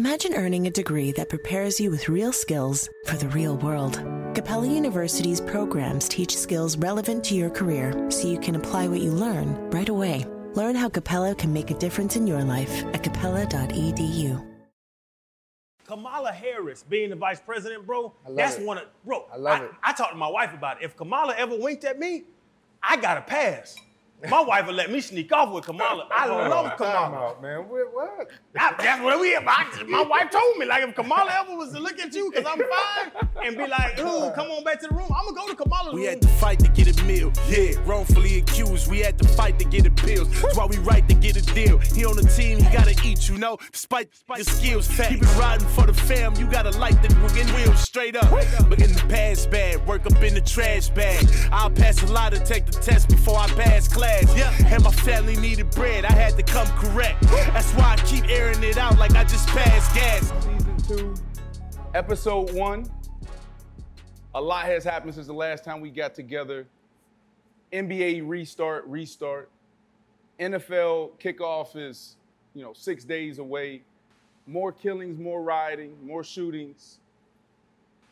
Imagine earning a degree that prepares you with real skills for the real world. Capella University's programs teach skills relevant to your career so you can apply what you learn right away. Learn how Capella can make a difference in your life at capella.edu. Kamala Harris being the vice president, bro, that's it. one of bro. I love I, it. I talked to my wife about it. If Kamala ever winked at me, I got to pass. My wife would let me sneak off with Kamala. I love Time Kamala. out, man. What? what? I- that's what we about. My wife told me, like, if Kamala ever was to look at you, because I'm fine, and be like, ooh, come on back to the room, I'm going to go to Kamala's We room. had to fight to get a meal. Yeah, wrongfully accused. We had to fight to get appeals. That's why we right to get a deal. He on the team, he gotta eat, you know. Despite your skills, keep it riding for the fam. You gotta light the fucking wheels straight up. But in the past bag, work up in the trash bag. I'll pass a lot to take the test before I pass class. Yeah, and my family needed bread. I had to come correct. That's why I keep airing it out like I just passed gas. Season two, episode one. A lot has happened since the last time we got together. NBA restart, restart. NFL kickoff is, you know, six days away. More killings, more rioting, more shootings.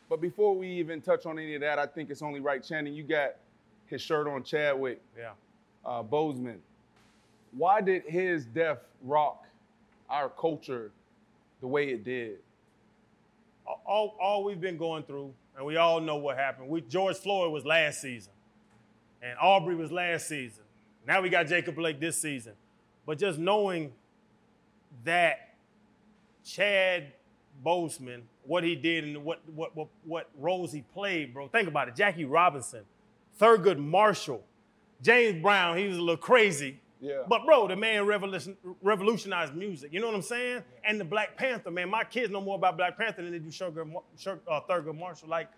But before we even touch on any of that, I think it's only right. Channing, you got his shirt on Chadwick yeah. Uh, Boseman. Why did his death rock our culture the way it did? all, all we've been going through, and we all know what happened. We, George Floyd was last season, and Aubrey was last season. Now we got Jacob Blake this season. But just knowing that Chad Boseman, what he did and what, what, what, what roles he played, bro. Think about it. Jackie Robinson, Thurgood Marshall, James Brown, he was a little crazy. Yeah. But bro, the man revolution, revolutionized music. You know what I'm saying? And the Black Panther, man. My kids know more about Black Panther than they do Sugar, Sugar, uh, Thurgood Marshall. Like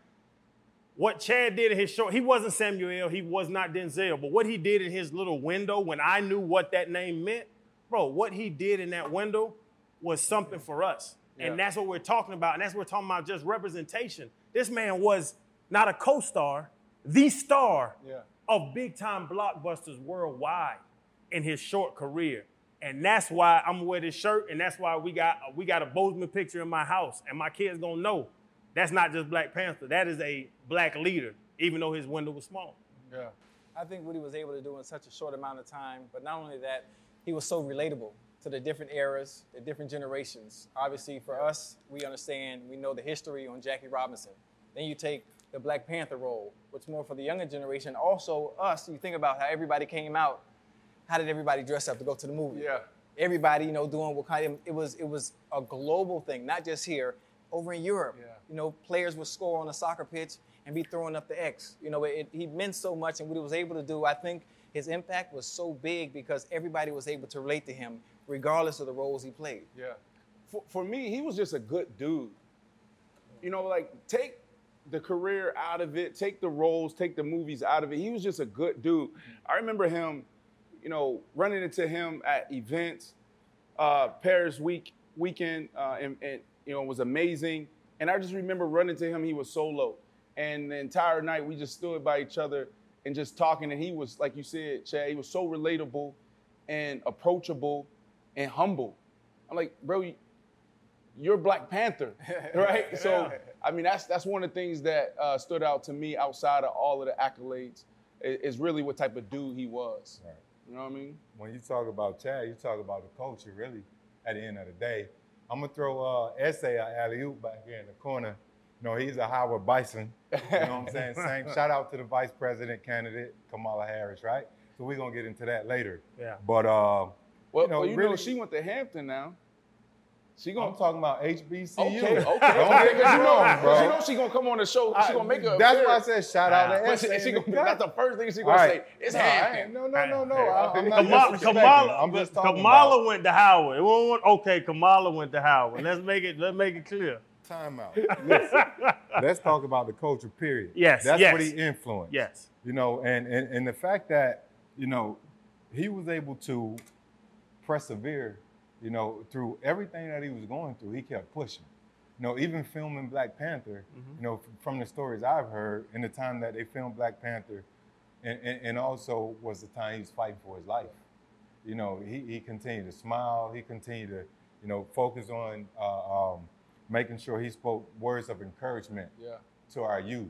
what Chad did in his show, he wasn't Samuel, he was not Denzel, but what he did in his little window when I knew what that name meant, bro, what he did in that window was something for us. And that's what we're talking about. And that's what we're talking about just representation. This man was not a co star, the star Yeah. Of big time blockbusters worldwide in his short career. And that's why I'm wearing this shirt, and that's why we got we got a Boseman picture in my house, and my kids gonna know that's not just Black Panther. That is a black leader, even though his window was small. Yeah. I think what he was able to do in such a short amount of time, but not only that, he was so relatable to the different eras, the different generations. Obviously, for us, we understand, we know the history on Jackie Robinson. Then you take the Black Panther role, which more for the younger generation. Also, us, you think about how everybody came out. How did everybody dress up to go to the movie? Yeah. Everybody, you know, doing what kind of it was. It was a global thing, not just here. Over in Europe, Yeah. you know, players would score on a soccer pitch and be throwing up the X. You know, it, he meant so much, and what he was able to do, I think his impact was so big because everybody was able to relate to him, regardless of the roles he played. Yeah. For, for me, he was just a good dude. You know, like take the career out of it, take the roles, take the movies out of it. He was just a good dude. I remember him, you know, running into him at events, uh, Paris week weekend, uh, and, and you know, it was amazing. And I just remember running to him. He was solo, and the entire night we just stood by each other and just talking. And he was, like you said, Chad, he was so relatable and approachable and humble. I'm like, bro, you're Black Panther, right? So, I mean, that's that's one of the things that uh, stood out to me outside of all of the accolades is really what type of dude he was. Right. You know what I mean? When you talk about Chad, you talk about the culture, really, at the end of the day. I'm going to throw uh, Essay a alley oop back here in the corner. You know, he's a Howard Bison. You know what I'm saying? Same shout out to the vice president candidate, Kamala Harris, right? So we're going to get into that later. Yeah. But, uh, Well, you know, well, you really, know, she went to Hampton now. She gonna I'm talking about HBCU. okay, okay, Don't get me know, bro. you know she gonna come on the show. She gonna make a. That's why I said shout out Nah, to But she, she gonna, that's the first thing she gonna right. say. It's No, I No, no, no, no. I- I'm not Kamala. Kamala, I'm just talking Kamala about went to Howard. Okay, Kamala went to Howard. Let's make it. Let's make it clear. time out. Listen, let's talk about the culture. Period. Yes, that's yes. what he influenced. Yes. You know, and, and and the fact that you know he was able to persevere, you know, through everything that he was going through, he kept pushing. You know, even filming Black Panther, you know, f- from the stories I've heard, in the time that they filmed Black Panther, and, and, and also was the time he was fighting for his life. You know, he, he continued to smile, he continued to, you know, focus on uh, um, making sure he spoke words of encouragement Yeah. to our youth,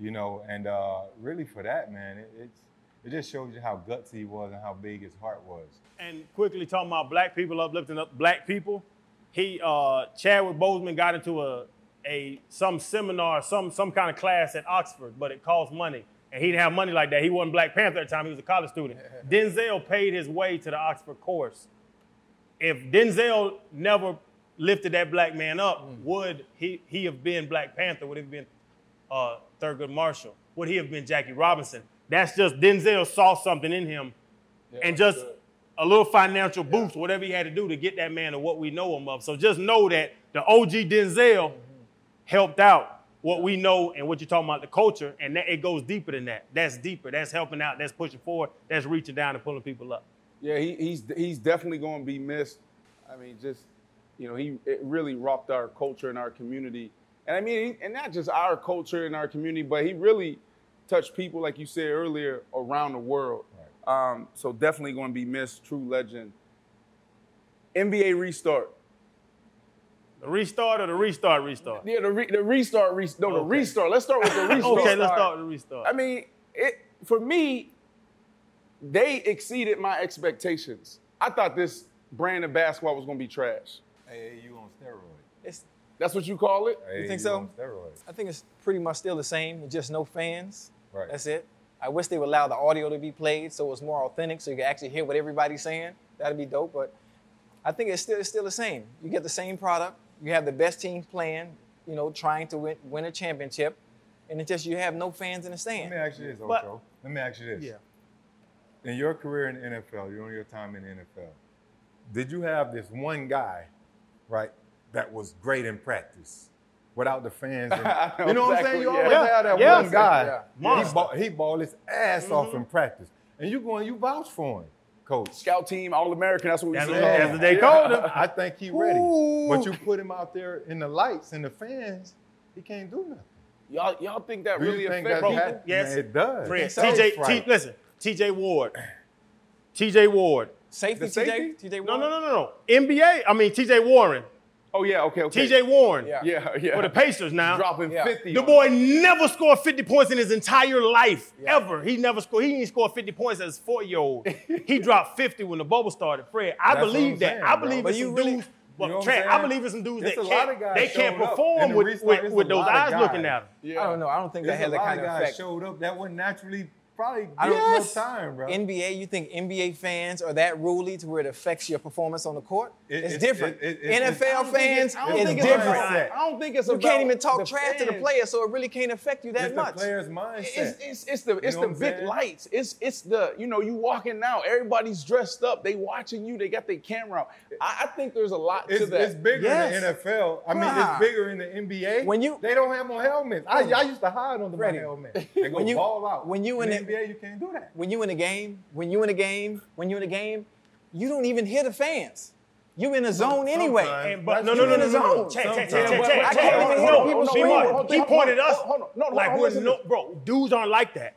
you know, and uh, really for that, man, it, it's it just shows you how gutsy he was and how big his heart was. And quickly talking about black people uplifting up black people, he uh, Chadwick Boseman got into a a some seminar, some some kind of class at Oxford, but it cost money. And he didn't have money like that. He wasn't Black Panther at the time, he was a college student. Denzel paid his way to the Oxford course. If Denzel never lifted that black man up, would he he have been Black Panther? Would he have been uh, Thurgood Marshall? Would he have been Jackie Robinson? That's just Denzel saw something in him and just a little financial boost, whatever he had to do to get that man to what we know him of. So just know that the OG Denzel helped out what we know and what you're talking about the culture, and that, it goes deeper than that. That's deeper. That's helping out. That's pushing forward. That's reaching down and pulling people up. Yeah, he, he's he's definitely going to be missed. I mean, just you know, he it really rocked our culture and our community, and I mean, and not just our culture and our community, but he really touched people, like you said earlier, around the world. Um, so definitely going to be missed. True legend. NBA restart. The restart or the restart, restart. Yeah, the, re, the restart. Re, no, the restart. Let's start with the restart. Okay, let's start with the restart. I mean, it for me, they exceeded my expectations. I thought this brand of basketball was going to be trash. AAU on steroids. It's, That's what you call it? You think so? On steroids. I think it's pretty much still the same, just no fans. Right. That's it. I wish they would allow the audio to be played so it's more authentic, so you can actually hear what everybody's saying. That'd be dope. But I think it's still it's still the same. You get the same product. You have the best teams playing. You know, trying to win, win a championship, and it's just you have no fans in the Let me ask you this, But- Ocho. Let me ask you this. Yeah. In your career in the NFL, you're on your time in the NFL. Did you have this one guy, right, that was great in practice? Without the fans, and- know you know what I'm saying. You yeah. always Yeah, have that yeah. one guy. Yeah. He Monster. ball, he ball his ass off Mm-hmm. in practice, and you going, you vouch for him, coach. Scout team, All American. That's what we That's say. what- that's what they called him. I think he ready, but you put him out there in the lights and the fans, he can't do nothing. Y'all, y'all think that Do really think affects that people? had- Yes. Man, it does. Fred, It's stage TJ, T, fright. listen, TJ Ward. TJ Ward. Safety, The safety? TJ, TJ No, no, no, no, no. NBA, I mean TJ Warren. Oh yeah, okay, okay. TJ Warren. Yeah. Yeah, yeah. For the Pacers now. dropping Yeah. 50. The boy never scored 50 points in his entire life, Yeah. ever. He never scored. He didn't score 50 points as a four-year-old. he dropped 50 when the bubble started. Fred, I That's what believe I'm that. saying, I believe But it's you some really- dudes. You know I'm Trent, I believe it's some dudes There's that a lot of can't, they can't perform the with, with, with those eyes looking at them. Yeah. I don't know. I don't think There's that had a that kind of of guys effect. showed up that would naturally probably I give don't- no Yes. time, bro. NBA, you think NBA fans are that ruly to where it affects your performance on the court? It- it's it- different. it- it- it- NFL I don't think fans, it- I don't it's think different. About, I don't think it's You about can't even talk the trash to the fans. player, so it really can't affect you that it's much. the player's mindset. It's, it's, it's the it's know the big saying? lights. It's it's the you know you walking now. Everybody's dressed up. They watching you. They got their camera out. I, I think there's a lot It's, to that. it's bigger Yes. in the NFL. I mean, Bruh. it's bigger in the NBA. When you- they don't have no helmets. I, I used to hide under Freddie, my helmet. They go when you- ball out. when you in in the the- NBA, you can't do that. when you in a game, when you in a game, when you in a game, you don't even hear the fans. You in a zone anyway. And, but no, no, no, no, no, no. Check, check, check, check, check, I can't even hear people B. screaming. He pointed us on, hold on. No, no, like we're no, bro. Dudes aren't like that.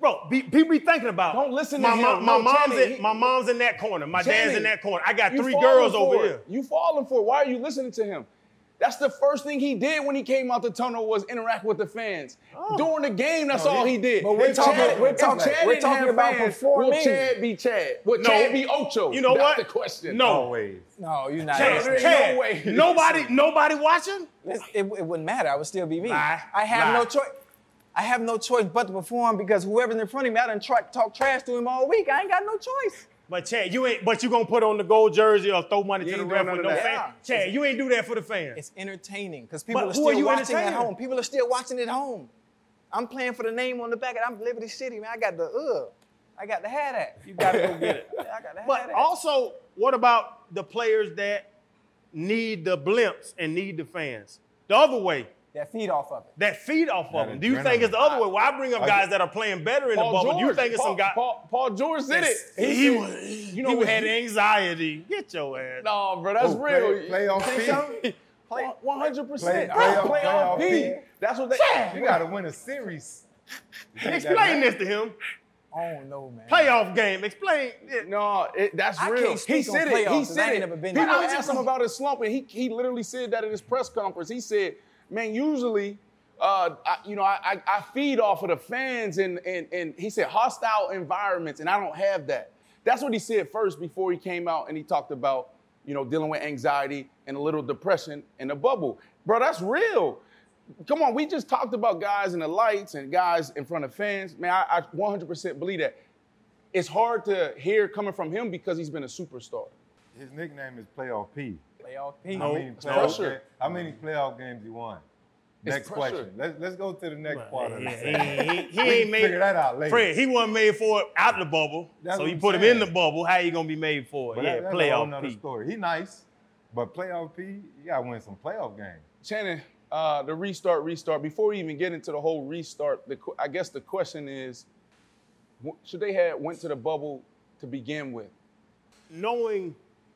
Bro, be, people be thinking about. Don't listen to my, him. My, my No, mom's Channing, in, my mom's in that corner. My dad's in that corner. I got three girls over it. here. You falling for it. Why are you listening to him? That's the first thing he did when he came out the tunnel was interact with the fans. Oh. During the game, that's No, all he- he did. but we're If talking- Chad- we're talking- Chad we're talking have about fans, performing. Will Chad be Chad? Will No. Chad be Ocho? You know That's what? the question. No. Always. No, you're not. Chad, there Chad, no way. nobody, nobody watching. It, it, it wouldn't matter. I would still be me. Lie. I have Lie. no choice. I have no choice but to perform because whoever's in front of me, I done try, talk trash to him all week. I ain't got no choice. But Chad, you ain't. But you gonna put on the gold jersey or throw money You to the ref doing with none no of fan. that. Chad, you ain't do that for the fans. It's entertaining because people But are who are still you watching at home. People are still watching at home. I'm playing for the name on the back. I'm Liberty City, man. I got the uh, I got the hat at. You gotta go get it. Yeah, I got the hat But at. also, what about the players that need the blimps and need the fans? The other way, that feed off of it. that feed off of That them. Do you think it's the other way? Well, I bring up guys that are playing better in the Paul bubble. George, Do you think it's Paul, some guy? Paul, Paul George did it. he, said- was, you know he had he- anxiety. Get your ass. No, bro, that's Oh, real. play- playoff Think P? Play- 100%. Play- Bro, playoff- playoff playoff P. P. That's what they. You got to win a series. Explain this to him. I don't know, man. Playoff game. Explain. it. No, it, that's I real. can't speak he on said it. playoffs He 'cause I said it. People asked him about his slump, and he he literally said that at his press conference. He said, "Man, usually." Uh, I, you know, I, I, feed off of the fans and, and and he said hostile environments, and I don't have that. That's what he said first before he came out and he talked about, you know, dealing with anxiety and a little depression in the bubble. Bro, that's real. Come on, we just talked about guys in the lights and guys in front of fans. Man, I, I 100% believe that. It's hard to hear coming from him because he's been a superstar. His nickname is Playoff P. Playoff P. How many, playoff pressure. ga- how many playoff games he won? It's Next pressure. question. Let's, let's go to the next part of He, the he, he, he ain't made figure that out later. Fred, he wasn't made for it out the bubble. That's so you I'm put him in the bubble. How you gonna be made for it? But yeah, that- that's a whole playoff nother P. story. He nice, but playoff P, you gotta win some playoff games. Shannon, uh, the restart, restart. Before we even get into the whole restart, the, I guess the question is, should they have went to the bubble to begin with? knowing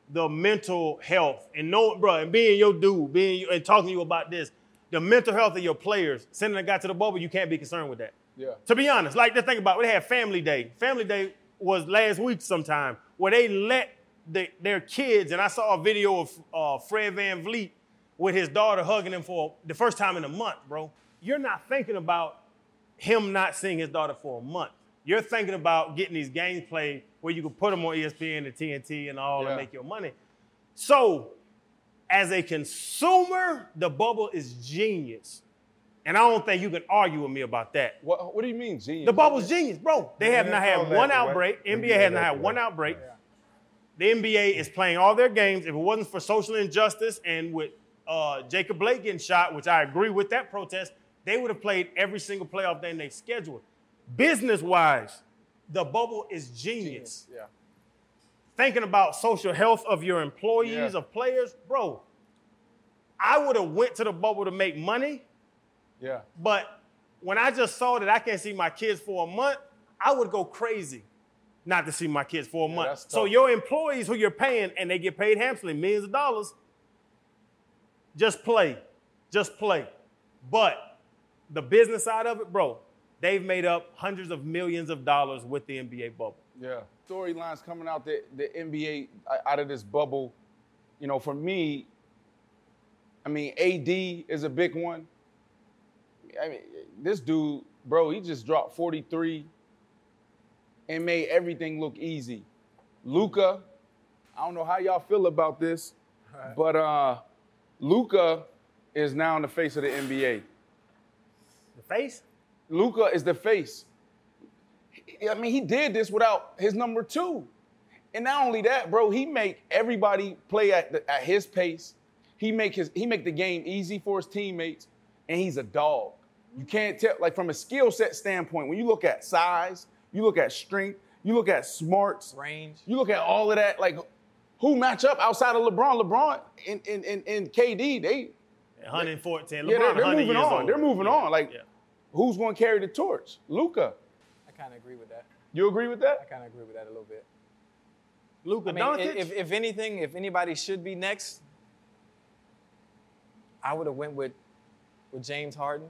the mental health and knowing, bro, and being your dude, being and talking to you about this, the mental health of your players, sending a guy to the bubble, you can't be concerned with that. Yeah. To be honest, like the thing about we had Family Day. Family Day was last week sometime where they let the, their kids, and I saw a video of uh, Fred VanVleet with his daughter hugging him for the first time in a month, bro. You're not thinking about him not seeing his daughter for a month. You're thinking about getting these games played where you can put them on ESPN and TNT and all Yeah. and make your money. So, as a consumer, the bubble is genius. And I don't think you can argue with me about that. What, what do you mean, genius? The bubble's genius, bro. They have not had one outbreak. NBA has not had one outbreak. The NBA is playing all their games. If it wasn't for social injustice and with uh, Jacob Blake getting shot, which I agree with that protest, they would have played every single playoff game they scheduled. Business wise, the bubble is genius. Yeah. Thinking about social health of your employees, Yeah. of players, bro. I would have went to the bubble to make money, Yeah. but when I just saw that I can't see my kids for a month, I would go crazy not to see my kids for a month. So your employees who you're paying and they get paid handsomely, millions of dollars, just play. Just play. But the business side of it, bro, they've made up hundreds of millions of dollars with the NBA bubble. Yeah. Storylines coming out the, the NBA uh, out of this bubble. You know, for me, I mean, AD is a big one. I mean, this dude, bro, he just dropped 43 and made everything look easy. Luka, I don't know how y'all feel about this, but uh Luka is now in the face of the NBA. The face? Luka is the face. I mean, he did this without his number two. And not only that, bro, he make everybody play at, the, at his pace. He make his he make the game easy for his teammates, and he's a dog. You can't tell like from a skill set standpoint. When you look at size, you look at strength, you look at smarts, Range. you look at all of that. Like, who match up outside of LeBron? LeBron and and, and, and KD, they 114. yeah, LeBron, they're, they're moving on. old. They're moving Yeah, on. Like, yeah. Who's going to carry the torch? Luka. I kind of agree with that. You agree with that? I kind of agree with that a little bit. Luka I mean, Doncic. if, if anything, if anybody should be next, I would have went with with James Harden,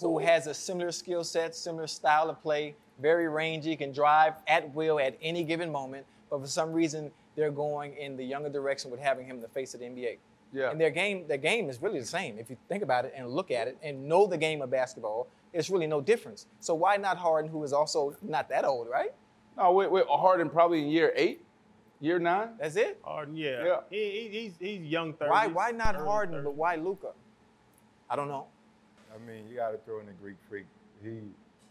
who has a similar skill set, similar style of play, very rangy, can drive at will at any given moment. But for some reason, they're going in the younger direction with having him the face of the NBA. Yeah. And their game, their game is really the same. If you think about it and look at it and know the game of basketball, it's really no difference. So why not Harden, who is also not that old, right? No, wait, wait. Harden probably in year eight, year nine. That's it. Harden, yeah. Yeah. He, he, he's, he's young 30s. Why why not early Harden 30s. but why Luka? I don't know. I mean, you got to throw in the Greek freak. He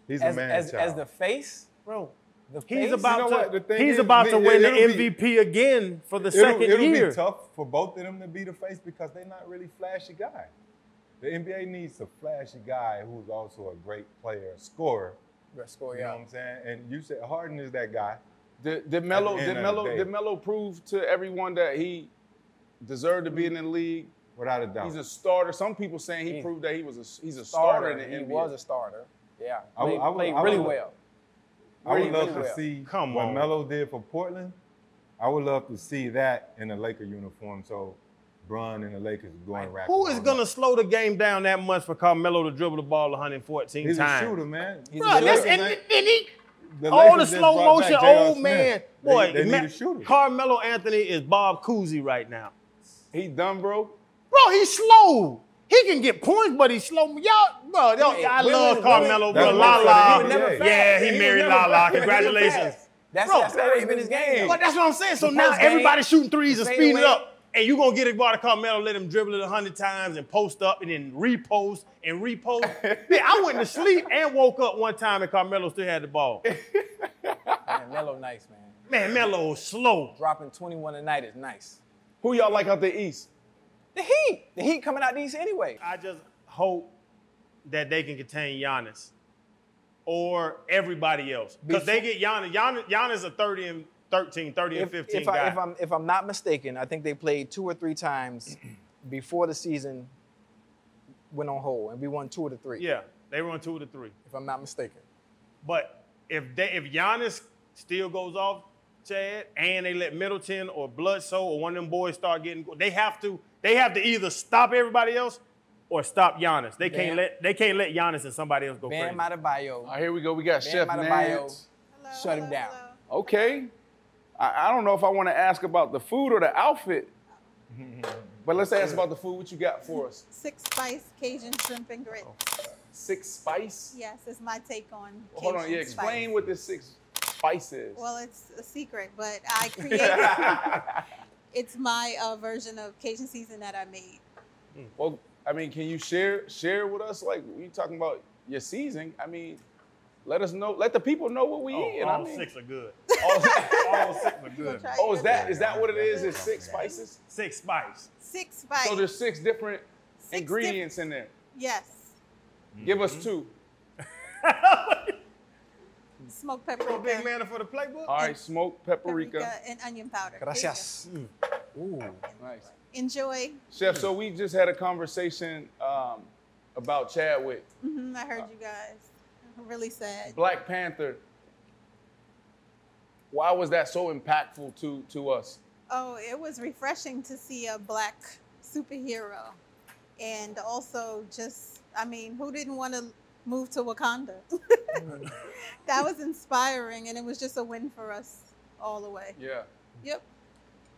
he's As a man as, child. as the face, Bro, the he's about You know to what? The he's is, about to it- win the it'll be- MVP again for the it'll, 2nd it'll year. be tough for both of them to be the face because they're not really flashy guys. The NBA needs a flashy guy who's also a great player, scorer. Best score, You know yeah. what I'm saying? And you said Harden is that guy. Did, did Melo the end did Melo did Melo prove to everyone that he deserved to be in the league? Without a doubt. He's a starter. Some people saying he He- proved that he was a he's a starter, Starter. in the He NBA. was a starter. Yeah. I Played, I would- played I would really look- well. I would really, love really to well. see Come what on. Melo did for Portland. I would love to see that in a Laker uniform. So Bron and the Lakers going right. Who is going to slow the game down that much for Carmelo to dribble the ball 114 He's times? a shooter, man. He's Bruh, a that's, shooter. and, and he, the All the Lakers just slow motion old Smith. man. Boy, they, Ma- need a shooter. Carmelo Anthony is Bob Cousy right now. He done, bro. Bro, he's slow. He can get points, but he's slow. Y'all, bro, y'all, Hey, I women- love women- Carmelo, bro. That's La la. he was never fast. Yeah, He he was married never La La. fast. Congratulations. That's, Bro, that's always been his game. But that's what I'm saying. So The now post game, everybody shooting threes and speeding fadeaway. up. And you're gonna get it by the Carmelo, let him dribble it a hundred times and post up and then repost and repost. Man, I went to sleep and woke up one time and Carmelo still had the ball. Man, Melo nice, man. Man, Melo slow. Dropping 21 a night is nice. Who y'all like out the East? The Heat. The Heat coming out these anyway. I just hope that they can contain Giannis or everybody else. Because they get Giannis. Giannis. Giannis a 30 and 13, 30 and 15 if, guy. I, if I'm if I'm not mistaken, I think they played two or three times before the season went on hold, and we won two of the three. yeah, they won two of the three. If I'm not mistaken. But if they if Giannis still goes off, Chad, and they let Middleton or Bledsoe or one of them boys start getting, they have to they have to either stop everybody else or stop Giannis. They can't Bam. let they can't let Giannis and somebody else go Bam crazy. Adebayo. All right, here we go. We got Bam Chef Adebayo. Nance. Shut him down. Okay. I, I don't know if I want to ask about the food or the outfit. But let's ask about the food. What you got for us? Six spice Cajun shrimp and grits. Oh. Six spice? Yes, it's my take on. Hold on, Cajun yeah. Explain spice. what this six spice is. Well, it's a secret, but I created. it's my uh, version of Cajun season that I made. well, I mean, can you share share with us? Like, you talking about your season? I mean, let us know. Let the people know what we Oh, eating. all I mean, six are good. all, all six are You gonna good. oh, is yours? that is that what it is? Is six spices? Six spice. Six spice? So there's six different Six ingredients in there. yes. Give us two. Smoked You a big man for the playbook? All right, smoked paprika. paprika and onion powder. There you Gracias. Ooh. Nice. Enjoy. Chef, so we just had a conversation um, about Chadwick, hmm I heard you guys. Really sad. Black Panther. Why was that so impactful to to us? Oh, it was refreshing to see a black superhero. And also just, I mean, who didn't want to move to Wakanda? that was inspiring and it was just a win for us all the way. Yeah. Yep.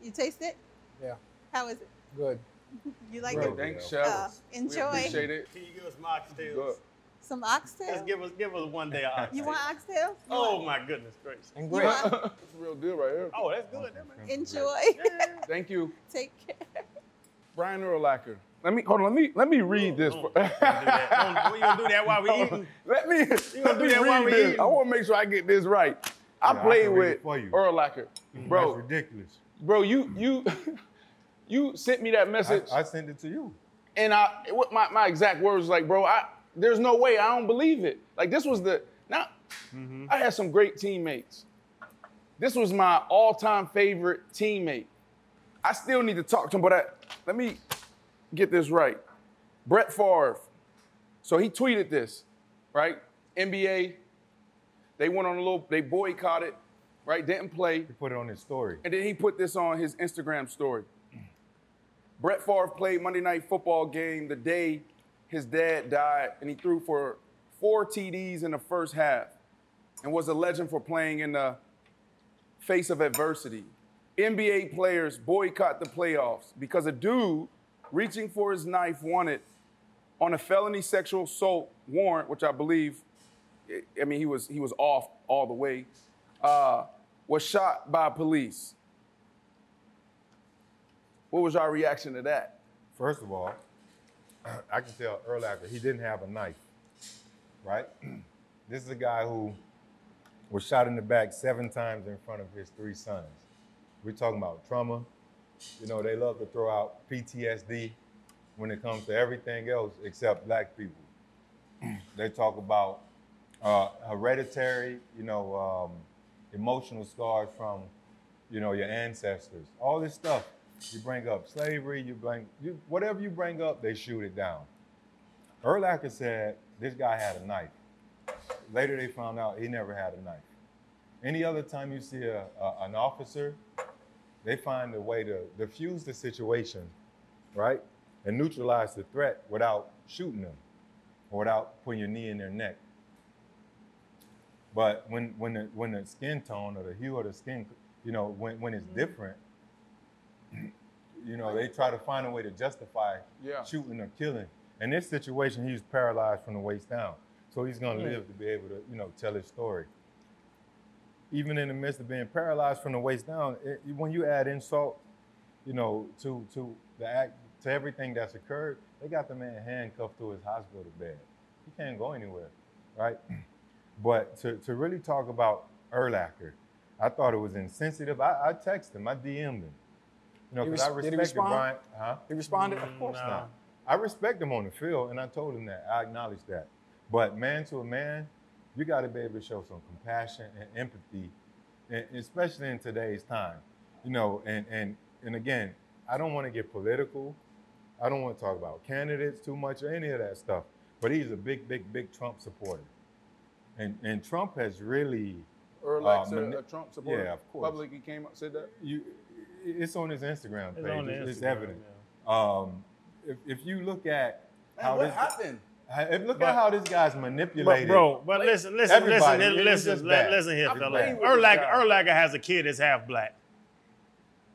You taste it? Yeah. How is it? Good. You like Great. it? Thanks, Uh, Chef. We enjoy. appreciate it. Can you give us my oxtails? Good. Some Just oxtail? give us give us one day of oxtails. You want oxtails? You Oh want- my goodness gracious. And You great. want- That's a real deal right here. Oh, that's good. That man. Enjoy. Thank you, Take care. Brian Urlacher. Let me hold on. Let me let me read this. Don't, don't do that. Don't, we gonna do that while we eating. Let me, let gonna do that while read we this. eating? I want to make sure I get this right. I Yeah, played can read with it for you. Urlacher. That's Bro, ridiculous. bro, you you you sent me that message. I sent it to you. And I, what my, my exact words was like, bro, I, there's no way, I don't believe it. Like this was the, now, mm-hmm. I had some great teammates. This was my all-time favorite teammate. I still need to talk to him, but I, let me get this right. Brett Favre. So he tweeted this, right? NBA, they went on a little, they boycotted, right? Didn't play. He put it on his story. And then he put this on his Instagram story. Brett Favre played Monday Night Football game the day his dad died, and he threw for four TDs in the first half and was a legend for playing in the face of adversity. NBA players boycott the playoffs because a dude reaching for his knife wanted on a felony sexual assault warrant, which I believe, I mean, he was he was off all the way, uh, was shot by police. What was our reaction to that? First of all, I can tell Urlacher he didn't have a knife, right? this is a guy who was shot in the back seven times in front of his three sons. We're talking about trauma. You know, they love to throw out PTSD when it comes to everything else except black people. they talk about uh, hereditary, you know, um, emotional scars from, you know, your ancestors. All this stuff. You bring up slavery, you bring you, whatever you bring up, they shoot it down. Urlacher said this guy had a knife. Later, they found out he never had a knife. Any other time you see a, a- an officer, they find a way to diffuse the situation, right, and neutralize the threat without shooting them or without putting your knee in their neck. But when when the when the skin tone or the hue of the skin, you know, when when it's different, you know, they try to find a way to justify Yeah. shooting or killing. In this situation, he's paralyzed from the waist down, so he's gonna Mm. live to be able to, you know, tell his story. Even in the midst of being paralyzed from the waist down, it, when you add insult, you know, to to the act to everything that's occurred, they got the man handcuffed to his hospital bed. He can't go anywhere, right? But to, to really talk about Urlacher, I thought it was insensitive. I, I texted him, I DM'd him. You know, because I res- did he respected? Brian. Huh? He responded. Of course Nah. not. I respect him on the field, and I told him that. I acknowledge that. But man to a man, you got to be able to show some compassion and empathy, and especially in today's time. You know, and and and again, I don't want to get political. I don't want to talk about candidates too much or any of that stuff. But he's a big, big, big Trump supporter, and and Trump has really Erlach's Uh, a, a Trump supporter. Yeah, of course. Public, he came up said that. you. It's on his Instagram page. It's on the It's, it's Instagram, evident. Um, if, if you look at Man, how what this, happened? How- if- look But- at how this guy's But manipulated. bro, but listen, listen, Everybody, listen, it- it's listen, just li- bad. listen here, I'm fella. playing Urlacher. Urlacher has a kid that's half black.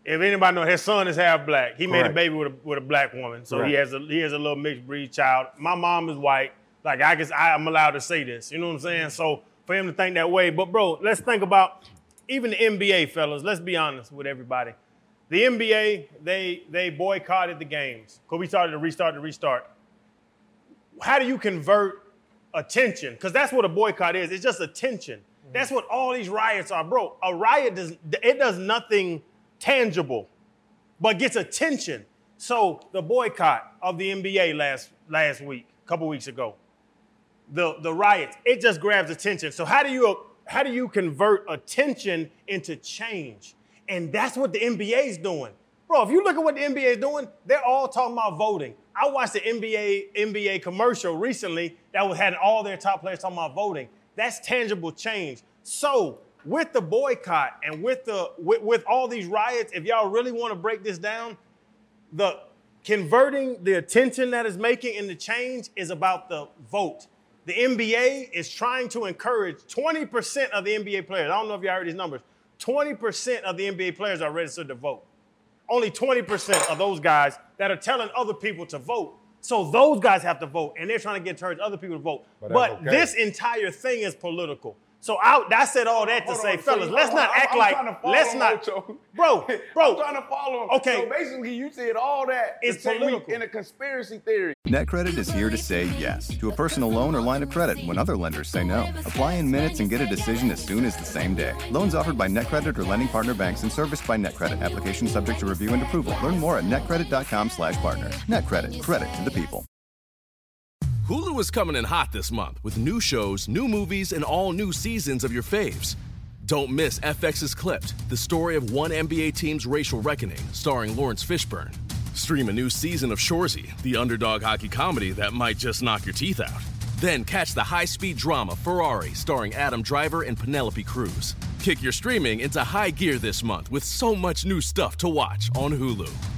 If anybody know, his son is half black. He made a baby with a, with a black woman, so he has a he has a little mixed breed child. My mom is white. Like I guess I, I'm allowed to say this. You know what I'm saying? So for him to think that way, but bro, let's think about even the NBA, fellas. Let's be honest with everybody. The NBA, they they boycotted the games because we started to restart to restart. How do you convert attention? Because that's what a boycott is. It's just attention. Mm-hmm. That's what all these riots are, bro. A riot does it does nothing tangible, but gets attention. So the boycott of the NBA last last week, a couple weeks ago, the the riots, it just grabs attention. So how do you how do you convert attention into change? And that's what the NBA is doing. Bro, if you look at what the NBA is doing, they're all talking about voting. I watched the NBA NBA commercial recently that was had all their top players talking about voting. That's tangible change. So with the boycott and with the with, with all these riots, if y'all really want to break this down, the converting the attention that is making in the change is about the vote. The NBA is trying to encourage 20% of the NBA players. I don't know if y'all heard these numbers. 20% of the NBA players are registered to vote. Only 20% of those guys that are telling other people to vote. So those guys have to vote, and they're trying to get encourage other people to vote. But But, okay. this entire thing is political. So I, I said all that to Hold say, on, fellas, you- let's hold not on, act I'm like, trying to follow let's not, Ocho. bro, bro. I'm trying to follow him. Okay. So basically, you said all that It's to say political. in a conspiracy theory. NetCredit is here to say yes to a personal loan or line of credit when other lenders say no. Apply in minutes and get a decision as soon as the same day. Loans offered by NetCredit or lending partner banks and serviced by NetCredit. Application subject to review and approval. Learn more at netcredit.com/partner. NetCredit. Credit to the people. Hulu is coming in hot this month with new shows, new movies, and all new seasons of your faves. Don't miss FX's Clipped, the story of one NBA team's racial reckoning, starring Laurence Fishburne. Stream a new season of Shoresy, the underdog hockey comedy that might just knock your teeth out. Then catch the high speed drama Ferrari, starring Adam Driver and Penelope Cruz. Kick your streaming into high gear this month with so much new stuff to watch on Hulu.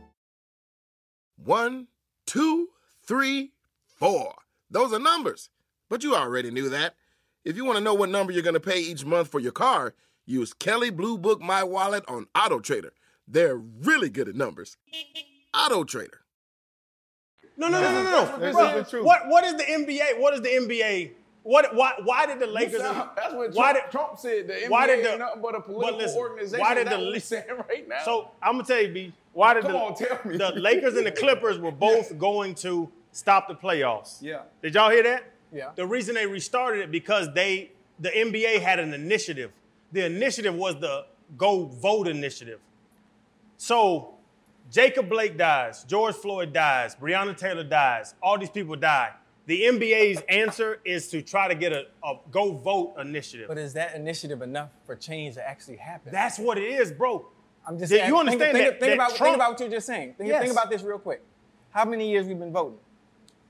One, two, three, four. Those are numbers. But you already knew that. If you want to know what number you're going to pay each month for your car, use Kelley Blue Book My Wallet on Auto Trader. They're really good at numbers. Auto Trader. No, no, no, no, no, no. Bro, is the truth. What what is the NBA? What is the NBA? What why why did the Lakers? sound- that's what why Trump, did- Trump said. The NBA why did the- ain't nothing but a but political listen, organization. why did the we saying right now. So I'm gonna tell you, B. Why did Come the, on, tell me. the Lakers and the Clippers were both going to stop the playoffs? Yeah. Did y'all hear that? Yeah. The reason they restarted it because they the NBA had an initiative. The initiative was the go vote initiative. So Jacob Blake dies, George Floyd dies, Breonna Taylor dies, all these people die. The NBA's answer is to try to get a, a go vote initiative. But is that initiative enough for change to actually happen? That's what it is, bro. I'm just saying, you understand think, that- think, think that about, Trump- think about what you're just saying. Think, Yes. think about this real quick. How many years we've been voting?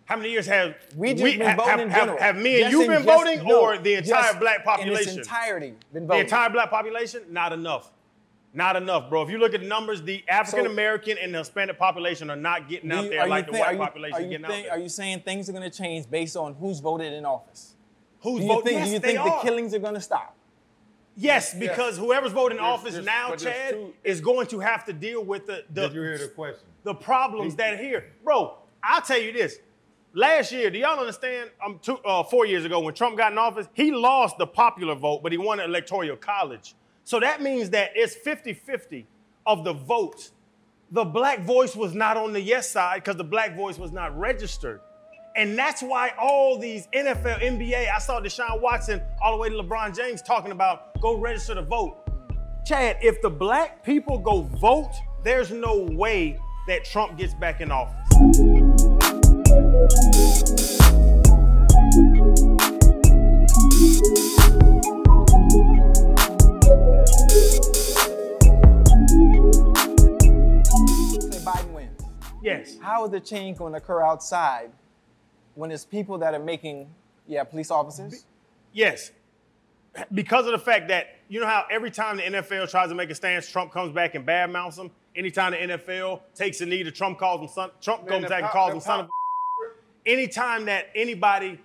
How many years have We just been voting have, in general. have me and you in- been voting, no, or the entire black In population? its entirety, been the entire black population? Not enough. Not enough, bro. If you look at the numbers, the African American and the Hispanic population are not getting Do out there are you like the white you- population are you getting think- out Are you saying things are going to change based on who's voted in office? Who's do you voting? think, Yes, do you they think the killings are going to stop? Yes, because whoever's voting in There's- office there's- now, Chad, two- is going to have to deal with the the, Did you hear the question? the problems that are here. Bro, I'll tell you this. Last year, do y'all understand? Um, two, uh, four years ago, when Trump got in office, he lost the popular vote, but he won the electoral college. So that means that it's 50 50 of the votes. The black voice was not on the yes side because the black voice was not registered. And that's why all these NFL, NBA, I saw Deshaun Watson all the way to LeBron James talking about go register to vote. Chad, if the black people go vote, there's no way that Trump gets back in office. Yes. How is the change going to occur outside when it's people that are making, yeah, police officers? Yes. Because of the fact that, you know how every time the NFL tries to make a stance, Trump comes back and badmouths them? Anytime the NFL takes a knee to Trump calls him son, Trump Man, comes the back and calls the him son of a anytime that anybody,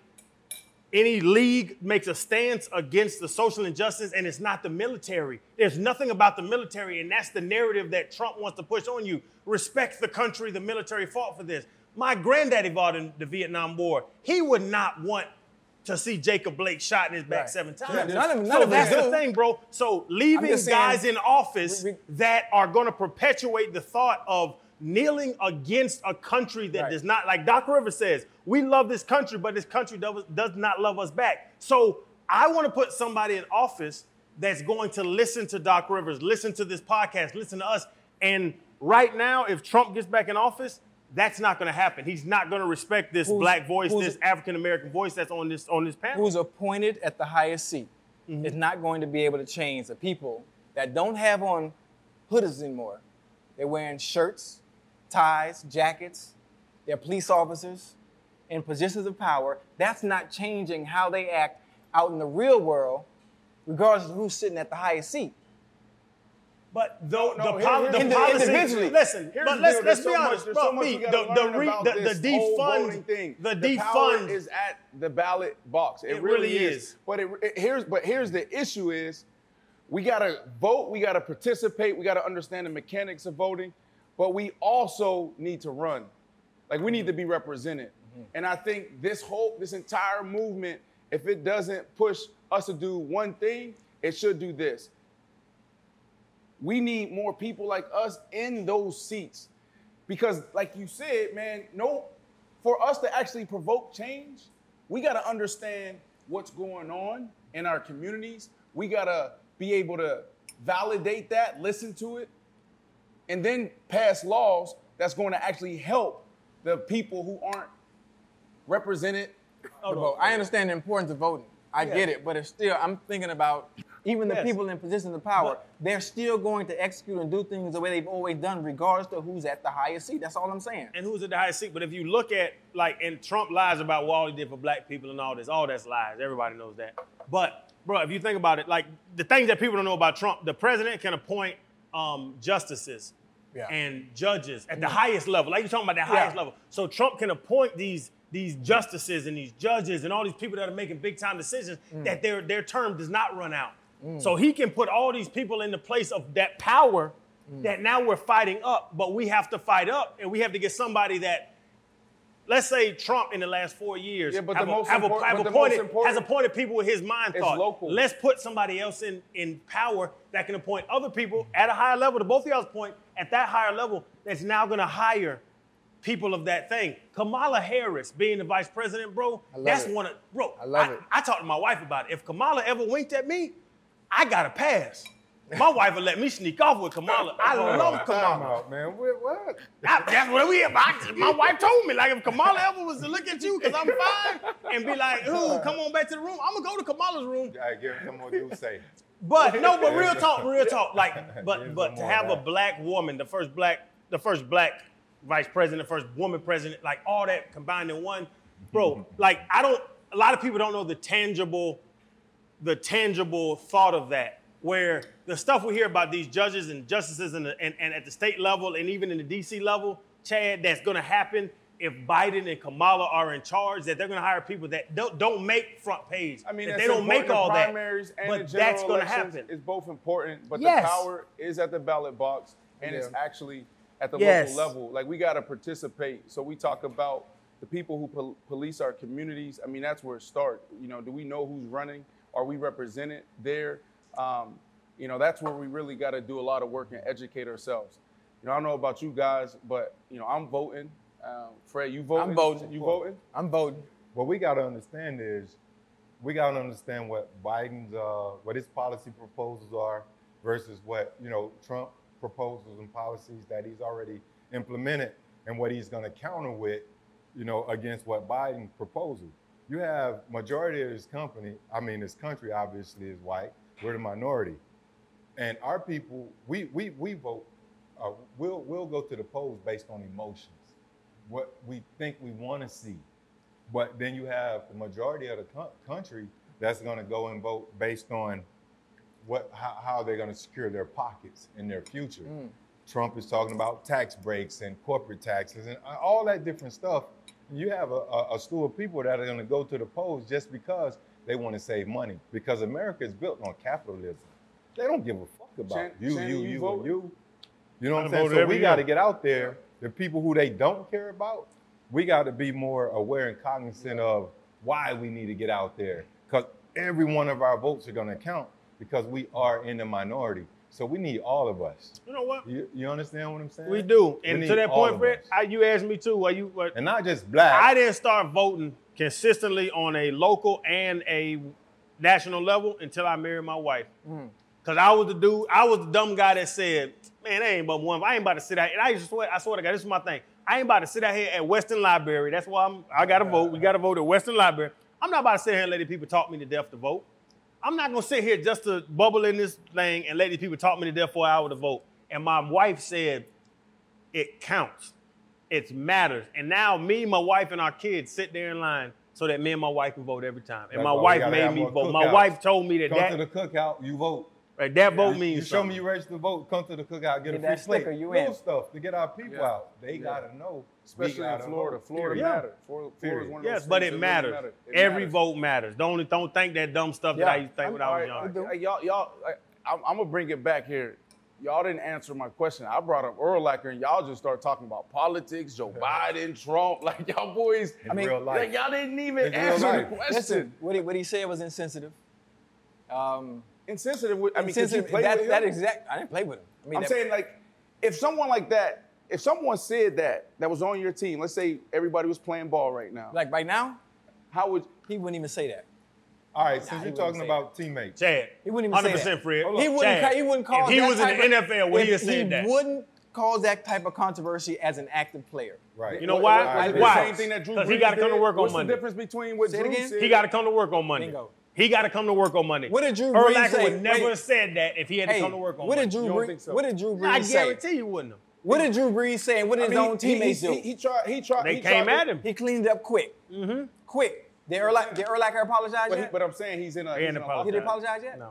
any league makes a stance against the social injustice and it's not the military, there's nothing about the military, and that's the narrative that Trump wants to push on you. Respect the country, the military fought for this. My granddaddy fought in the Vietnam War. He would not want to see Jacob Blake shot in his back Right. seven times. Yeah, none of- none so of us that's the thing, bro. So leaving just saying- guys in office We- we- that are going to perpetuate the thought of kneeling against a country that Right. does not, like Doc Rivers says, we love this country, but this country does, not love us back. So I want to put somebody in office that's going to listen to Doc Rivers, listen to this podcast, listen to us. And right now, if Trump gets back in office, that's not going to happen. He's not going to respect this Who's- black voice, this African American voice that's on this on this panel. Who's appointed at the highest seat mm-hmm. is not going to be able to change the people that don't have on hoodies anymore. They're wearing shirts, ties, jackets. They're police officers in positions of power. That's not changing how they act out in the real world, regardless of who's sitting at the highest seat. But though No, the, here- pol- here's the the- policy, individually. listen, Here's but let's let's there's be so much- honest, there's bro. so much the the re, the, the defund thing. the the power defund is at the ballot box. It, It really, really is. is. But it, it- here's but here's the issue is we gotta vote, we gotta participate, we gotta understand the mechanics of voting, but we also need to run. Like we need to be represented. Mm. And I think this whole this entire movement, if it doesn't push us to do one thing, it should do this. We need more people like us in those seats. Because, like you said, man, no, for us to actually provoke change, we got to understand what's going on in our communities. We got to be able to validate that, listen to it, and then pass laws that's going to actually help the people who aren't represented. to vote. I understand the importance of voting. I get it, but it's still, I'm thinking about even the people in positions of power. But- they're still going to execute and do things the way they've always done, regardless to who's at the highest seat. That's all I'm saying. and who's at the highest seat. But if you look at like, and Trump lies about what all he did for black people and all this, all that's lies. Everybody knows that. But bro, if you think about it, like the things that people don't know about Trump, the president can appoint um, justices Yeah. and judges at the highest level. Like you're talking about Yeah. highest level. So Trump can appoint these these justices and these judges and all these people that are making big time decisions mm. that their their term does not run out. Mm. So he can put all these people in the place of that power mm. that now we're fighting up, but we have to fight up and we have to get somebody that let's say Trump in the last four years Yeah, but have, the most have, import- have but the appointed, most important- has appointed people with his mind thought. local. Let's put somebody else in, in power that can appoint other people at a higher level, to both of y'all's point, at that higher level, that's now gonna hire people of that thing. Kamala Harris being the vice president, bro, I love that's it. one of bro. I love it. I talked to my wife about it. If Kamala ever winked at me, I gotta pass. My wife will let me sneak off with Kamala. I Hold love on, time Kamala. out, man. What? what? I- that's what we about. My wife told me, like, if Kamala ever was to look at you, because I'm fine, and be like, ooh, come on back to the room, I'm gonna go to Kamala's room. I give him some more do say. But no, but real talk, real talk. Like, but but to have a black woman, the first black, the first black vice president, the first woman president, like all that combined in one, bro. like I don't. A lot of people don't know the tangible, the tangible thought of that. Where the stuff we hear about these judges and justices and, and, and at the state level and even in the DC level, Chad, that's going to happen if Biden and Kamala are in charge. That they're going to hire people that don't, don't make front page. I mean, that they don't important. make The all that. and but the that's going to happen. It's both important, but Yes. the power is at the ballot box, and it's actually at the Yes. local level. Like we got to participate. So we talk about the people who pol- police our communities. I mean, that's where it starts. You know, do we know who's running? Are we represented there? Um, you know, that's where we really got to do a lot of work and educate ourselves. You know, I don't know about you guys, but you know, I'm voting. Um, Fred, you voting? I'm voting. You voting? I'm voting. What we got to understand is, we got to understand what Biden's, uh, what his policy proposals are versus what you know Trump proposals and policies that he's already implemented, and what he's going to counter with, you know, against what Biden proposal. You have majority of this company, I mean, this country obviously is white. We're the minority, and our people, we we we vote. Uh, we'll we'll go to the polls based on emotions, what we think we want to see. But then you have the majority of the co- country that's going to go and vote based on what how, how they're going to secure their pockets in their future. Mm. Trump is talking about tax breaks and corporate taxes and uh, all that different stuff. You have a, a, a slew of people that are going to go to the polls just because they want to save money. Because America is built on capitalism. They don't give a fuck about Shan- you, Shannon, you, you you, you. You know what I I'm saying? So we got to get out there. The people who they don't care about, we got to be more aware and cognizant of why we need to get out there. Because every one of our votes are going to count because we are in the minority. So we need all of us. You know what? You, you understand what I'm saying? We do. We And need to that point, of Fred. I, you asked me too. Are you? What, and not just black. I didn't start voting consistently on a local and a national level until I married my wife. Mm. Cause I was the dude, I was the dumb guy that said, "Man, that ain't but one. I ain't about to sit out." And I just swear, I swear to God, this is my thing. I ain't about to sit out here at Western Library. That's why I'm. I got to oh vote. We got to vote at Western Library. I'm not about to sit here and let people talk me to death to vote. I'm not gonna sit here just to bubble in this thing and let these people talk me to death for an hour to vote. And my wife said, it counts. It matters. And now me, my wife, and our kids sit there in line so that me and my wife can vote every time. And That's my wife made me vote. My wife told me that Come that, to the cookout, you vote. Right, that vote You- means you show something. me you registered to vote, come to the cookout, get, Get a free that plate. you Little in. stuff to get our people Yeah. out. They Yeah. gotta know. Especially we in gotta Florida. vote, Florida period. matters. Florida, Florida is one of those Yes, but it matters. Really matter. It Every matters. vote matters. Don't don't think that dumb stuff that I used to think when I was All young. right, y'all, y'all, I, I'm, I'm gonna bring it back here. Y'all didn't answer my question. I brought up Urlacher, and y'all just started talking about politics, Joe Biden, Trump. Like y'all boys, In I mean, real life. like y'all didn't even In answer the question. Listen, what he, what he said was insensitive. Um, Insensitive. with- I mean, could you insensitive. play that, with that exact. I didn't play with him. I mean, I'm that- saying like, if someone like that, if someone said that that was on your team, let's say everybody was playing ball right now, like right now, how would he wouldn't even say that. All right, Nah, since you're talking say about teammates. Chad, He wouldn't even say 100% that. Fred. He wouldn't. Chad, ca- he wouldn't cause. If he that was in the of- NFL, would he have if said that? He wouldn't cause that type of controversy as an active player. Right. You know why? what- Why? The same thing that Drew 'Cause he gotta come to work on What's Monday. the difference between what Say it Drew again? said? He got to come to work on Monday. Bingo. He got to come to work on Monday. What did Drew Brees Urlacher say? would never Wait. have said that if he had to Hey, come to work on what did Drew You Brees? think so? What did Drew Brees I say? I guarantee you wouldn't have. What did Drew Brees say? And what did I his own he- teammates he, do? He, he tried. He tried. They he came tried at him. He cleaned it up quick. Mm-hmm. Quick. Did Urlacher, did Urlacher apologize But, he, yet? but I'm saying he's in a. He he's ain't in a. Did he apologize yet? No.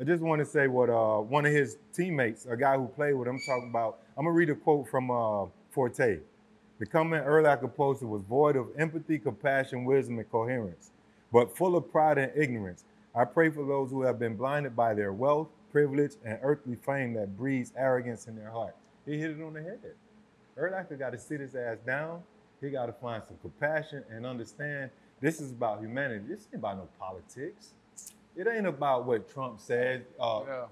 I just want to say what uh, one of his teammates, a guy who played with him, talking about. I'm gonna read a quote from uh, Forte. The comment Urlacher posted was void of empathy, compassion, wisdom, and coherence, but full of pride and ignorance. I pray for those who have been blinded by their wealth, privilege, and earthly fame that breeds arrogance in their heart. He hit it on the head. Urlacher got to sit his ass down. He got to find some compassion and understand this is about humanity. This ain't about no politics. It ain't about what Trump said, uh, Yeah.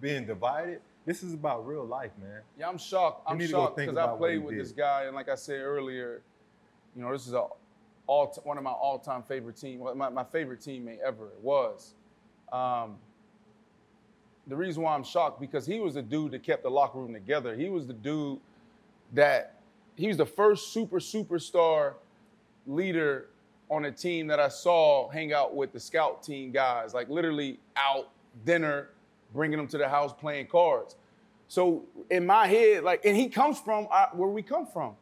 being divided. This is about real life, man. Yeah, I'm shocked. You I'm need to go shocked because I played with did. this guy, and like I said earlier, you know, this is a all one of my all-time favorite team. My, my favorite teammate ever was. Um, the reason why I'm shocked because he was the dude that kept the locker room together. He was the dude that he was the first super superstar leader on a team that I saw hang out with the scout team guys, like literally out dinner, bringing them to the house playing cards. So in my head, like, and he comes from uh, where we come from.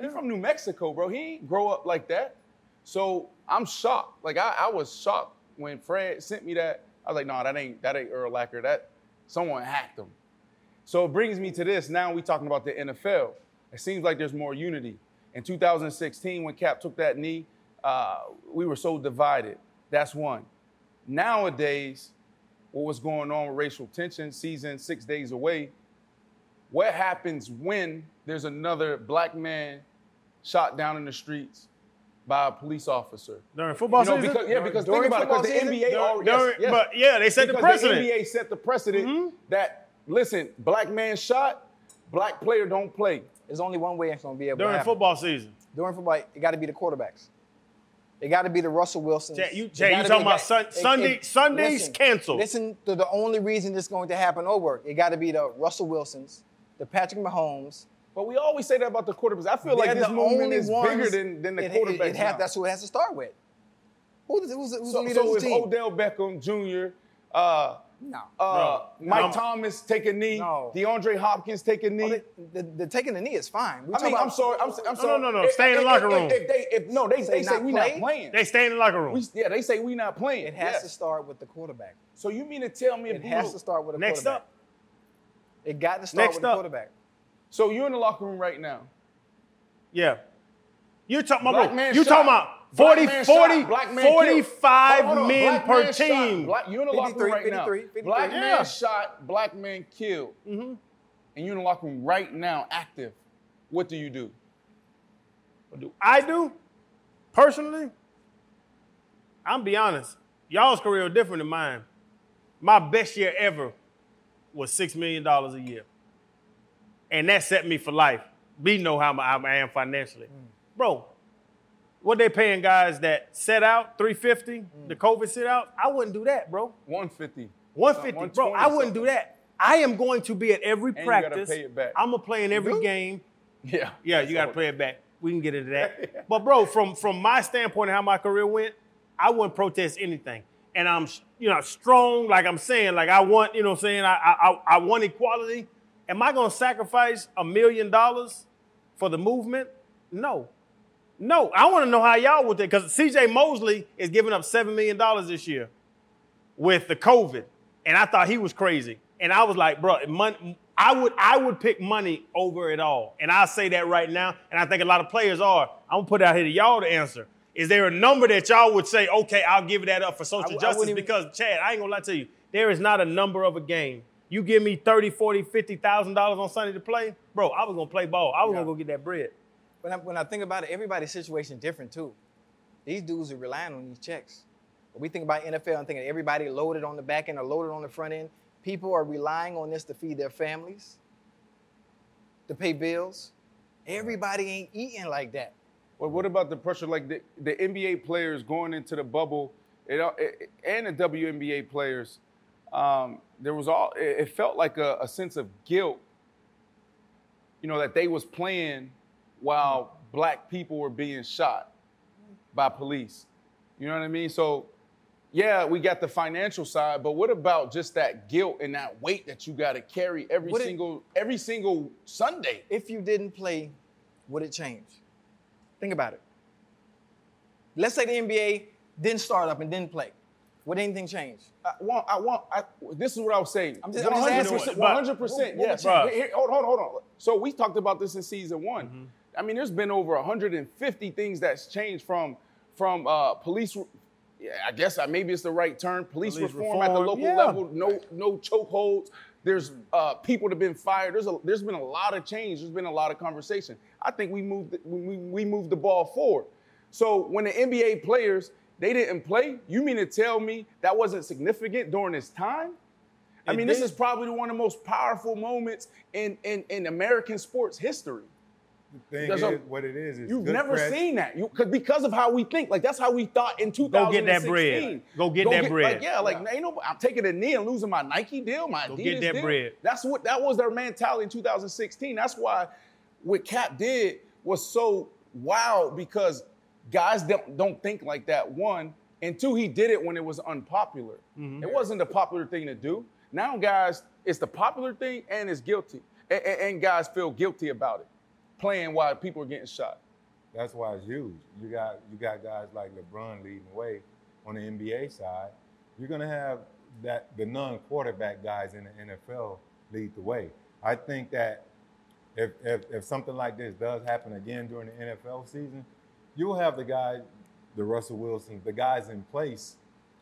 He's from New Mexico, bro. He ain't grow up like that. So I'm shocked. Like I, I was shocked when Fred sent me that. I was like, no, that ain't that ain't Urlacher. That someone hacked him. So it brings me to this. Now we talking about the NFL. It seems like there's more unity. In 2016, when Cap took that knee, uh, we were so divided. That's one. Nowadays, what was going on with racial tension, season six days away, what happens when there's another black man shot down in the streets by a police officer? During football You know, season? because, yeah, because During think about it, because the football season? NBA, already, During- yes, yes. but yeah, they set the precedent. The NBA set the precedent Mm-hmm. that listen, black man shot, black player don't play. There's only one way it's going to be able to During happen. football season. During football, it got to be the quarterbacks. It got to be the Russell Wilsons. Chad, you- It Chad, you gotta talking be- about Sun- it- Sunday- it- Sundays listen, canceled. Listen to the only reason this is going to happen over. It got to be the Russell Wilsons, the Patrick Mahomes. But we always say that about the quarterbacks. I feel like They're this the movement is bigger than, than the it- it- quarterbacks. It, have, that's who it has to start with. Who's, who's, who's the so, leader so of if the team? Odell Beckham Jr., uh, no. uh, No. Mike No. Thomas take a knee, No. DeAndre Hopkins take a knee. Oh, the, the, the taking the knee is fine. We I mean, about, I'm sorry. I'm, I'm sorry. no, no. If- Stay in the if- locker if- room. If, they, if no, they, Say they say we play? not playing. They stay in the locker room. We, yeah, they say we not playing. It has Yes. to start with the quarterback. So you mean to tell me It has to start with a Next quarterback. up. It got to start Next with the quarterback. So you're in the locker room right now. Yeah. You're talking about, Black man you shot. talking about Black 40, man 40, shot. Black man 45 on, men black per man team. Black, you're in the locker room right now. 53, 53. Black Yeah. man shot, black man killed. Mm-hmm. And you're in the locker room right now, active. What do you do? What do I do? Personally, I'm be honest. Y'all's career is different than mine. My best year ever was $6 million a year. And that set me for life. We know how I am financially. Mm. Bro, what they paying guys that set out 350, mm. the COVID sit out? I wouldn't do that, bro. 150. 150, bro. I wouldn't do that. I am going to be at every And you gotta practice. pay it back. I'm gonna play in every do? game. Yeah. Yeah, you got to play it back. We can get into that. but bro, from from my standpoint of how my career went, I wouldn't protest anything. And I'm you know strong, like I'm saying, like I want you know what I'm saying I I I want equality. Am I gonna sacrifice a million dollars for the movement? No. No, I want to know how y'all would think because CJ Mosley is giving up seven million dollars this year with the COVID, and I thought he was crazy. And I was like, bro, money, I would I would pick money over it all, and I say that right now, and I think a lot of players are. I'm gonna put it out here to y'all to answer. Is there a number that y'all would say, okay, I'll give that up for social I I justice? even- because Chad, I ain't gonna lie to you, there is not a number of a game. You give me 30, 40, 50,000 dollars on Sunday to play, bro, I was gonna play ball. I was Yeah. gonna go get that bread. When I, when I think about it, everybody's situation different too. These dudes are relying on these checks. When we think about NFL and thinking everybody loaded on the back end or loaded on the front end, people are relying on this to feed their families, to pay bills. Everybody ain't eating like that. But what about the pressure? Like the, the NBA players going into the bubble, it, it, and the WNBA players, um, there was all. It, it felt like a, a sense of guilt. You know that they was playing while black people were being shot by police. You know what I mean? So, yeah, we got the financial side, but what about just that guilt and that weight that you got to carry every it- single every single Sunday? If you didn't play, would it change? Think about it. Let's say the NBA didn't start up and didn't play. Would anything change? I want, I want, I, this is what I was saying. I'm just- I'm just asking. 100%, But- 100%, What- what yes. Here- here- hold, hold, hold on. So we talked about this in season one. Mm-hmm. I mean, there's been over 150 things that's changed from from uh, police. Yeah, I guess uh, maybe it's the right term. Police, Police reform, at the local yeah. level. No, no chokeholds. There's uh, people that have been fired. There's a, there's been a lot of change. There's been a lot of conversation. I think we moved we, we moved the ball forward. So when the NBA players they didn't play, you mean to tell me that wasn't significant during this time? I It mean, this is probably one of the most powerful moments in, in, in American sports history. The thing There's is, a- what it is is You've never press. seen that. You cause because of how we think. Like that's how we thought in 2016. Go get that bread. Go get that bread. Like, yeah, like ain't no I'm taking a knee and losing my Nike deal, my Go Adidas get that deal. bread. That's what that was their mentality in 2016. That's why what Cap did was so wild because guys don't, don't think like that. One and two, he did it when it was unpopular. Mm-hmm. It wasn't the popular thing to do. Now, guys, it's the popular thing and it's guilty, and, and- and guys feel guilty about it, playing while people are getting shot. That's why it's huge. You got you got guys like LeBron leading the way on the NBA side. You're gonna have that the non-quarterback guys in the NFL lead the way. I think that if if, if something like this does happen again during the NFL season, you'll have the guy, the Russell Wilson, the guys in place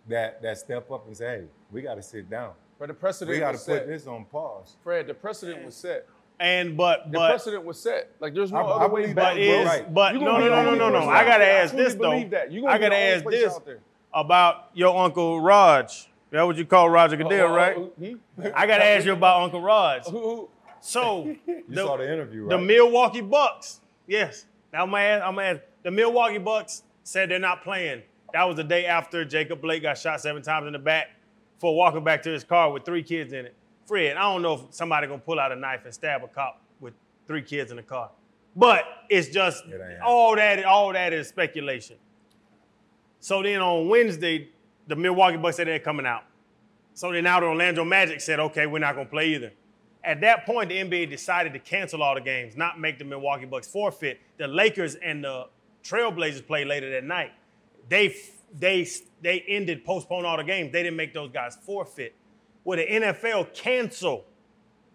that that step up and say, "Hey, we got to sit down. But the precedent We got to put set. this on pause." Fred, the precedent was set. And but The but precedent was set. Like there's no I- I other way believe back. but that, bro. is right. but You no gonna no be no the no only no no. person I out gotta there. I ask truly this though. believe that. You gonna I be gotta the only ask person this out there. about your uncle Raj. That what you call Roger uh, Goodell, Oh, oh, right? oh, hmm? I gotta ask you about Uncle Raj. Who- who- So You the, saw the interview, the right? Milwaukee Bucks. Yes. Now I'm gonna ask, I'm gonna ask. The Milwaukee Bucks said they're not playing. That was the day after Jacob Blake got shot seven times in the back for walking back to his car with three kids in it. Fred, I don't know if somebody gonna pull out a knife and stab a cop with three kids in the car. But it's just It all that all that is speculation. So then on Wednesday, the Milwaukee Bucks said they're coming out. So then now the Orlando Magic said, okay, we're not going to play either. At that point, the NBA decided to cancel all the games, not make the Milwaukee Bucks forfeit. The Lakers and the Trailblazers played later that night. They they they ended, postponed all the games. They didn't make those guys forfeit. With the NFL cancel,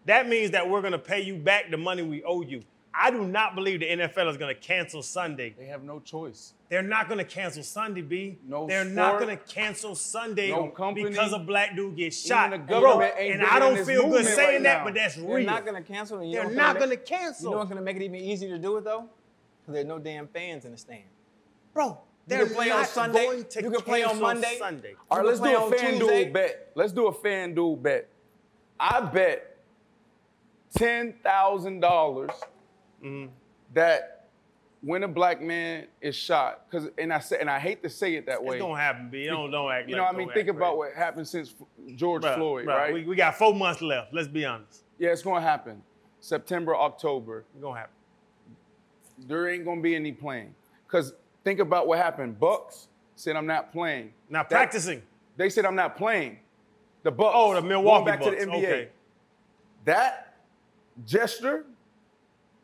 that means that we're going to pay you back the money we owe you. I do not believe the NFL is going to cancel Sunday. They have no choice. They're not going to cancel Sunday, B. No They're not going to cancel Sunday no company, because a black dude gets even shot. the Bro, government ain't and I don't feel good saying right that, but that's real. They're not going to cancel. you They're not gonna going to cancel. You know what's going to make it even easier to do it though? Because there's no damn fans in the stand. Bro, You they're can play on Sunday. going to You can play on cancel Monday. Sunday. All right, let's do a on FanDuel Tuesday. bet. Let's do a FanDuel bet. I bet ten thousand dollars Mm-hmm. that when a black man is shot, because and I say and I hate to say it that way. It's going to happen, B. Don't, don't act you like know, I mean, think about crazy. what happened since George Bruh, Floyd, bruh, right? We, we got four months left. Let's be honest. yeah, it's gonna happen. September, October. It's going to happen. There ain't gonna be any playing. Cause think about what happened. Bucks said I'm not playing. Not That- practicing. They said I'm not playing. The Bucks. Oh, the Milwaukee back Bucks. to the NBA. Okay. That gesture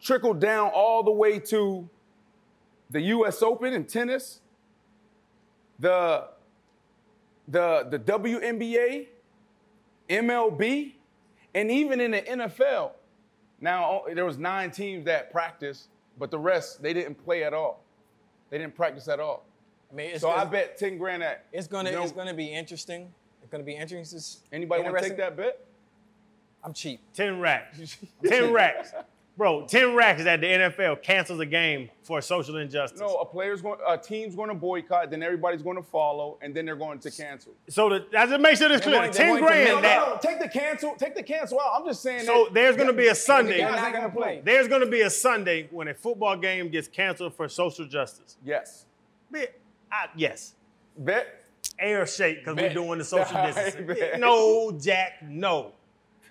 trickled down all the way to the U.S. Open in tennis, the the the WNBA, MLB, and even in the NFL. Now there was nine teams that practiced, but the rest they didn't play at all. They didn't practice at all. I mean, it's, so I bet ten grand that it's gonna you know, it's gonna be interesting. It's gonna be interesting. Anybody want to take that bet? I'm cheap. 10 racks. 10 racks. Bro, 10 racks that the NFL cancels a game for social injustice. No, a player's going, a team's going to boycott, then everybody's going to follow, and then they're going to cancel. So the, I just make sure this clear. going- 10 going grand make- No, that. no, no, take the cancel, take the cancel out. I'm just saying. So that, there's gonna be a Sunday. Guys They're not gonna gonna play. There's going to be a Sunday when a football game gets canceled for social justice. Yes. Be- I- yes. Bet. Air shake because we're doing the social distancing. bet. No, Jack, no.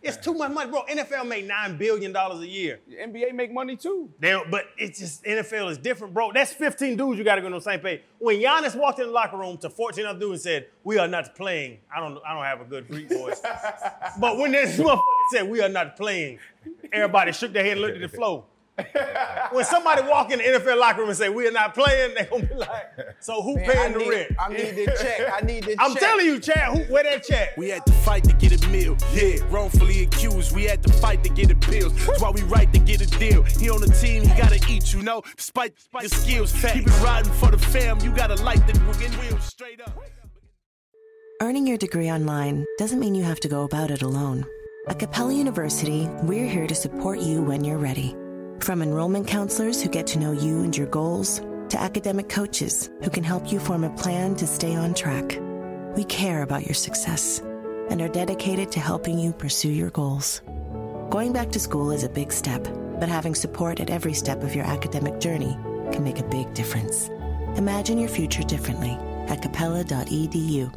It's too much money, bro. NFL make nine billion dollars a year. The NBA make money too. They but it's just NFL is different, bro. That's 15 dudes you got to go on the same page. When Giannis walked in the locker room to 14 other dudes and said, "We are not playing," I don't, I don't have a good Greek voice, but when this motherfucker said, "We are not playing," everybody shook their head and looked at the floor. when somebody walk in the NFL locker room and say, "We are not playing," they gonna be like, "So who Man, I paying the need, rent?" I need the check. I need the check. I'm check. telling you, Chad, who, where that check? We had to fight to get a meal. Yeah, wrongfully accused. We had to fight to get appeals. That's why we right to get a deal. He on the team, he gotta eat, you know. Despite, despite your skills, keep it riding for the fam. You gotta light the wheels straight up. Earning your degree online doesn't mean you have to go about it alone. At Capella University, we're here to support you when you're ready. From enrollment counselors who get to know you and your goals, to academic coaches who can help you form a plan to stay on track. We care about your success and are dedicated to helping you pursue your goals. Going back to school is a big step, but having support at every step of your academic journey can make a big difference. Imagine your future differently at capella.edu.